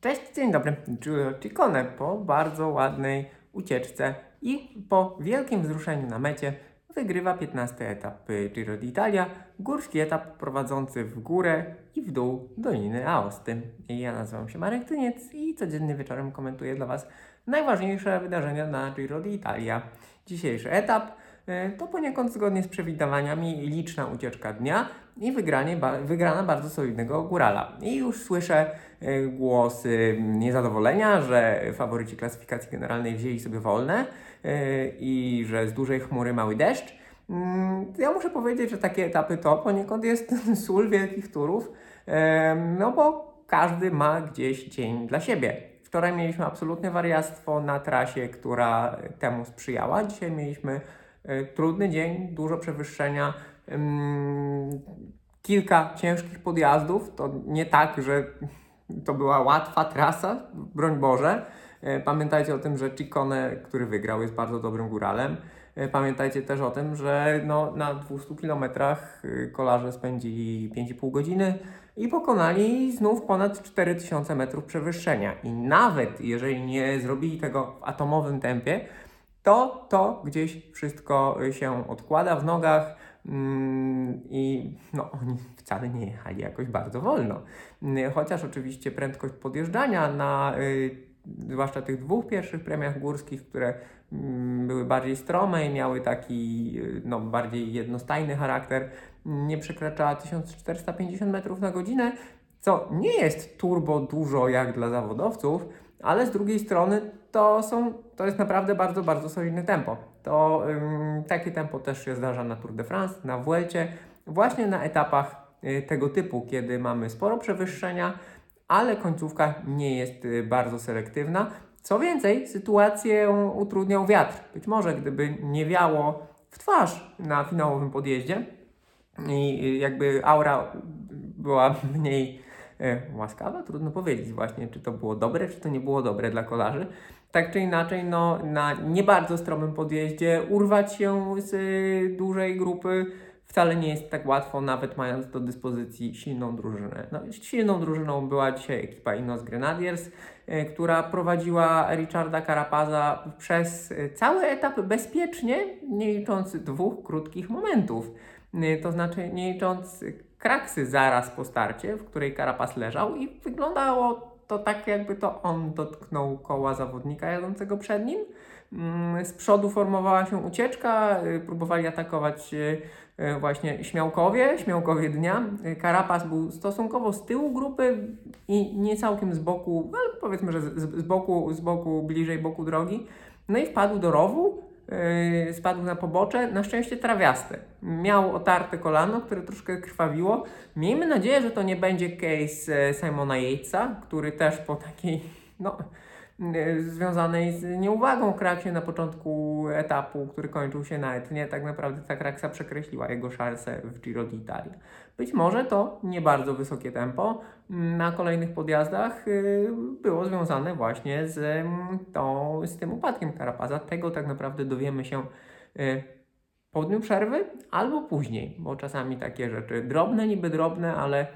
Cześć, dzień dobry. Giulio Ciccone po bardzo ładnej ucieczce i po wielkim wzruszeniu na mecie wygrywa 15 etap Giro d'Italia, górski etap prowadzący w górę i w dół Doliny Aosty. Ja nazywam się Marek Tyniec i codziennie wieczorem komentuję dla Was najważniejsze wydarzenia na Giro d'Italia. Dzisiejszy etap to poniekąd zgodnie z przewidywaniami liczna ucieczka dnia i wygranie, wygrana bardzo solidnego górala. I już słyszę e, głosy niezadowolenia, że faworyci klasyfikacji generalnej wzięli sobie wolne e, i że z dużej chmury mały deszcz. Mm, ja muszę powiedzieć, że takie etapy to poniekąd jest sól wielkich turów, no bo każdy ma gdzieś dzień dla siebie. Wczoraj mieliśmy absolutne wariactwo na trasie, która temu sprzyjała. Dzisiaj mieliśmy e, trudny dzień, dużo przewyższenia, kilka ciężkich podjazdów. To nie tak, że to była łatwa trasa, broń Boże. E, pamiętajcie o tym, że Ciccone, który wygrał, jest bardzo dobrym góralem. E, pamiętajcie też o tym, że no, na 200 km kolarze spędzili 5,5 godziny i pokonali znów ponad 4000 metrów przewyższenia. I nawet jeżeli nie zrobili tego w atomowym tempie, to to gdzieś wszystko się odkłada w nogach mm, i no, oni wcale nie jechali jakoś bardzo wolno. Chociaż oczywiście prędkość podjeżdżania na y, zwłaszcza tych dwóch pierwszych premiach górskich, które mm, były bardziej strome i miały taki no, bardziej jednostajny charakter, nie przekraczała 1450 metrów na godzinę, co nie jest turbo dużo jak dla zawodowców, ale z drugiej strony to, są, to jest naprawdę bardzo, bardzo solidne tempo. To ym, takie tempo też się zdarza na Tour de France, na Vuelcie, właśnie na etapach y, tego typu, kiedy mamy sporo przewyższenia, ale końcówka nie jest y, bardzo selektywna. Co więcej, sytuację utrudniał wiatr. Być może gdyby nie wiało w twarz na finałowym podjeździe i y, jakby aura była mniej e, łaskawa, trudno powiedzieć właśnie, czy to było dobre, czy to nie było dobre dla kolarzy. Tak czy inaczej, no, na nie bardzo stromym podjeździe urwać się z y, dużej grupy wcale nie jest tak łatwo, nawet mając do dyspozycji silną drużynę. No, silną drużyną była dzisiaj ekipa Inos Grenadiers, e, która prowadziła Richarda Carapaza przez e, cały etap bezpiecznie, nie licząc dwóch krótkich momentów. E, to znaczy nie licząc kraksy zaraz po starcie, w której Carapaz leżał i wyglądało to tak, jakby to on dotknął koła zawodnika jadącego przed nim. Mm, z przodu formowała się ucieczka, próbowali atakować E, właśnie Śmiałkowie, Śmiałkowie dnia. Karapas był stosunkowo z tyłu grupy i nie całkiem z boku, ale powiedzmy, że z, z boku, z boku, bliżej boku drogi. No i wpadł do rowu, yy, spadł na pobocze, na szczęście trawiaste. Miał otarte kolano, które troszkę krwawiło. Miejmy nadzieję, że to nie będzie case Simona Yatesa, który też po takiej, no Y, związanej z nieuwagą Kraksie na początku etapu, który kończył się na etnie, tak naprawdę ta Kraksa przekreśliła jego szanse w Giro d'Italia. Być może to nie bardzo wysokie tempo na kolejnych podjazdach y, było związane właśnie z, mm, to, z tym upadkiem Karapaza. Tego tak naprawdę dowiemy się y, po dniu przerwy albo później, bo czasami takie rzeczy drobne, niby drobne, ale,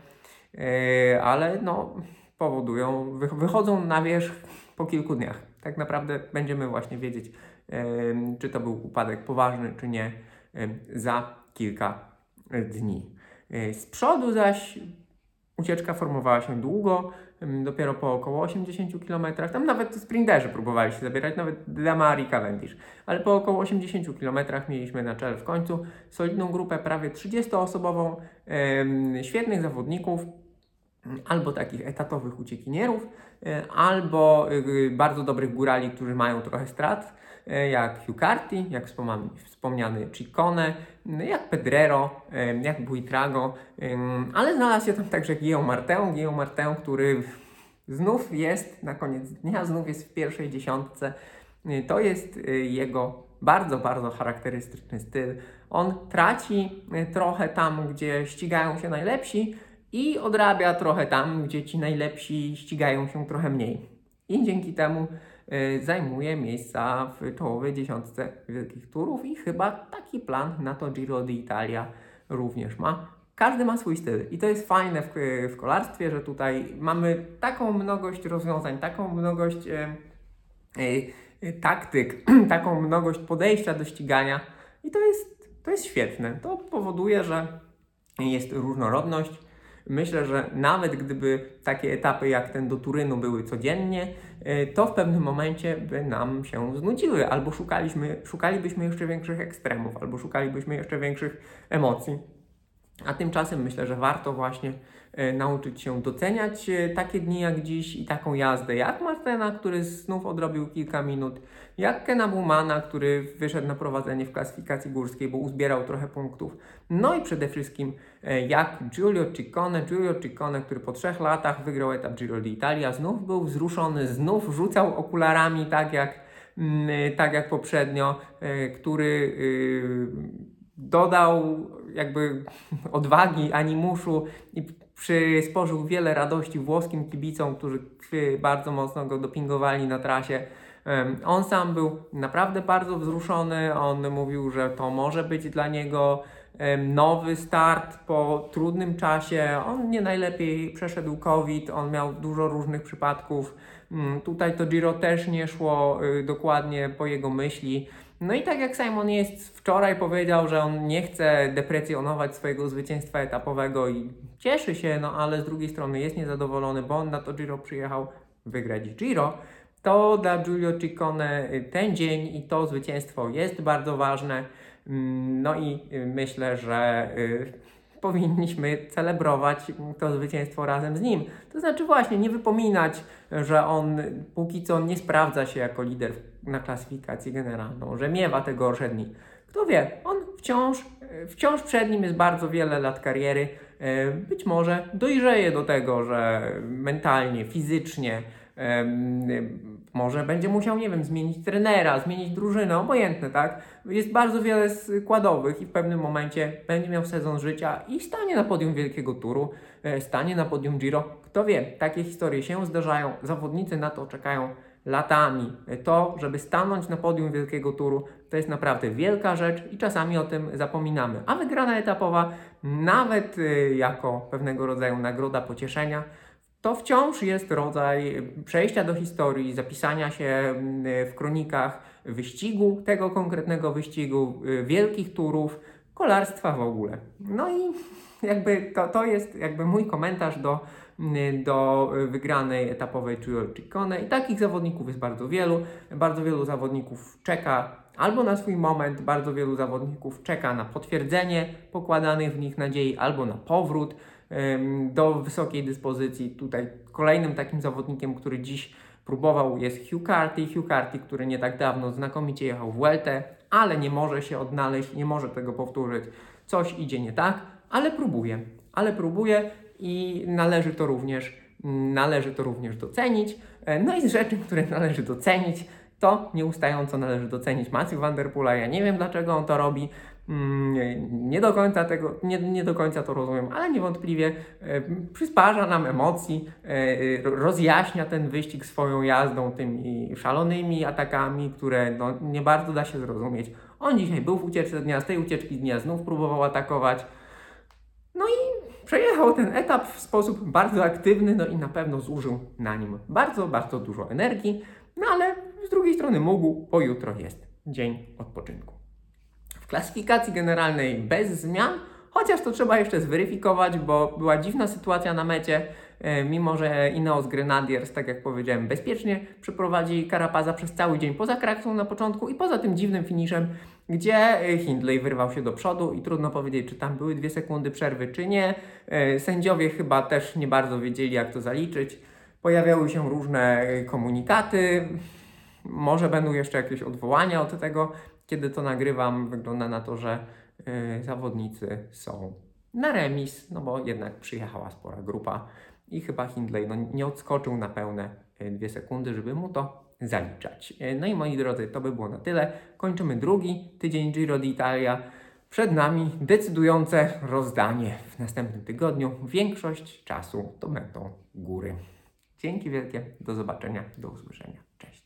ale no, powodują, wychodzą na wierzch po kilku dniach. Tak naprawdę będziemy właśnie wiedzieć, czy to był upadek poważny, czy nie, za kilka dni. E, z przodu zaś ucieczka formowała się długo, dopiero po około 80 km. Tam nawet sprinterzy próbowali się zabierać, nawet Lamar i Cavendish. Ale po około 80 km mieliśmy na czele w końcu solidną grupę, prawie 30-osobową, świetnych zawodników, albo takich etatowych uciekinierów, e, albo e, bardzo dobrych górali, którzy mają trochę strat, e, jak Hugh Carty, jak wspomniany Ciccone, jak Pedrero, jak Buitrago, ale znalazł się tam także Guillaume Martin, Guillaume Martin, który znów jest na koniec dnia, znów jest w pierwszej dziesiątce. To jest jego bardzo, bardzo charakterystyczny styl. On traci trochę tam, gdzie ścigają się najlepsi, i odrabia trochę tam, gdzie ci najlepsi ścigają się trochę mniej. I dzięki temu y, zajmuje miejsca w czołowej dziesiątce wielkich turów i chyba taki plan na to Giro d'Italia również ma. każdy ma swój styl i to jest fajne w, w kolarstwie, że tutaj mamy taką mnogość rozwiązań, taką mnogość e, e, taktyk, taką mnogość podejścia do ścigania i to jest, to jest świetne. To powoduje, że jest różnorodność. Myślę, że nawet gdyby takie etapy jak ten do Turynu były codziennie, e, to w pewnym momencie by nam się znudziły, albo szukaliśmy, szukalibyśmy jeszcze większych ekstremów, albo szukalibyśmy jeszcze większych emocji. A tymczasem myślę, że warto właśnie e, nauczyć się doceniać e, takie dni jak dziś i taką jazdę, jak Martena, który znów odrobił kilka minut, jak Kena Bumana, który wyszedł na prowadzenie w klasyfikacji górskiej, bo uzbierał trochę punktów. No i przede wszystkim e, jak Giulio Ciccone, Giulio Ciccone, który po trzech latach wygrał etap Giro d'Italia, znów był wzruszony, znów rzucał okularami tak jak, mm, tak jak poprzednio, który dodał jakby odwagi, animuszu i przysporzył wiele radości włoskim kibicom, którzy bardzo mocno go dopingowali na trasie. On sam był naprawdę bardzo wzruszony. On mówił, że to może być dla niego nowy start po trudnym czasie. On nie najlepiej przeszedł COVID, on miał dużo różnych przypadków. Mm, tutaj to Giro też nie szło y, dokładnie po jego myśli. No i tak jak Simon jest wczoraj powiedział, że on nie chce deprecjonować swojego zwycięstwa etapowego i cieszy się, no ale z drugiej strony jest niezadowolony, bo on na to Giro przyjechał wygrać Giro, to dla Giulio Ciccone ten dzień i to zwycięstwo jest bardzo ważne. Mm, no i myślę, że y, powinniśmy celebrować to zwycięstwo razem z nim. To znaczy właśnie nie wypominać, że on póki co nie sprawdza się jako lider na klasyfikację generalną, że miewa te gorsze dni. Kto wie, on wciąż, wciąż przed nim jest bardzo wiele lat kariery. E, być może dojrzeje do tego, że mentalnie, fizycznie, może będzie musiał, nie wiem, zmienić trenera, zmienić drużynę, obojętne, tak? Jest bardzo wiele składowych i w pewnym momencie będzie miał sezon życia i stanie na podium wielkiego turu, e, stanie na podium Giro. Kto wie, takie historie się zdarzają, zawodnicy na to czekają latami. To, żeby stanąć na podium wielkiego turu, to jest naprawdę wielka rzecz i czasami o tym zapominamy. A wygrana etapowa, nawet y, jako pewnego rodzaju nagroda pocieszenia, to wciąż jest rodzaj przejścia do historii, zapisania się mm, w kronikach wyścigu, tego konkretnego wyścigu, y, wielkich turów, kolarstwa w ogóle. No i jakby to, to jest jakby mój komentarz do, do wygranej etapowej Giro Ciccone i takich zawodników jest bardzo wielu. Bardzo wielu zawodników czeka albo na swój moment, bardzo wielu zawodników czeka na potwierdzenie pokładanych w nich nadziei, albo na powrót do wysokiej dyspozycji. Tutaj kolejnym takim zawodnikiem, który dziś próbował jest Hugh Carty. Hugh Carty, który nie tak dawno znakomicie jechał w Weltę, ale nie może się odnaleźć, nie może tego powtórzyć. Coś idzie nie tak, ale próbuje. Ale próbuje i należy to również, należy to również docenić. E, no i z rzeczy, które należy docenić, to nieustająco należy docenić Matthew Van Der Poola. Ja nie wiem, dlaczego on to robi. Mm, nie do końca tego, nie, nie do końca to rozumiem, ale niewątpliwie e, przysparza nam emocji, e, rozjaśnia ten wyścig swoją jazdą, tymi szalonymi atakami, które no, nie bardzo da się zrozumieć. On dzisiaj był w ucieczce dnia, z tej ucieczki dnia znów próbował atakować. No i przejechał ten etap w sposób bardzo aktywny, no i na pewno zużył na nim bardzo, bardzo dużo energii, no ale z drugiej strony mógł, bo jutro jest dzień odpoczynku. W klasyfikacji generalnej bez zmian, chociaż to trzeba jeszcze zweryfikować, bo była dziwna sytuacja na mecie, e, mimo że Ineos Grenadiers, tak jak powiedziałem, bezpiecznie przeprowadzi Karapaza przez cały dzień poza kraksą na początku i poza tym dziwnym finiszem, gdzie e, Hindley wyrwał się do przodu i trudno powiedzieć, czy tam były dwie sekundy przerwy, czy nie. E, sędziowie chyba też nie bardzo wiedzieli, jak to zaliczyć. Pojawiały się różne komunikaty, może będą jeszcze jakieś odwołania od tego. Kiedy to nagrywam, wygląda na to, że yy, zawodnicy są na remis, no bo jednak przyjechała spora grupa i chyba Hindley no, nie odskoczył na pełne y, dwie sekundy, żeby mu to zaliczać. Y, no i moi drodzy, to by było na tyle. Kończymy drugi tydzień Giro d'Italia. Przed nami decydujące rozdanie w następnym tygodniu. Większość czasu to będą góry. Dzięki wielkie, do zobaczenia, do usłyszenia. Cześć.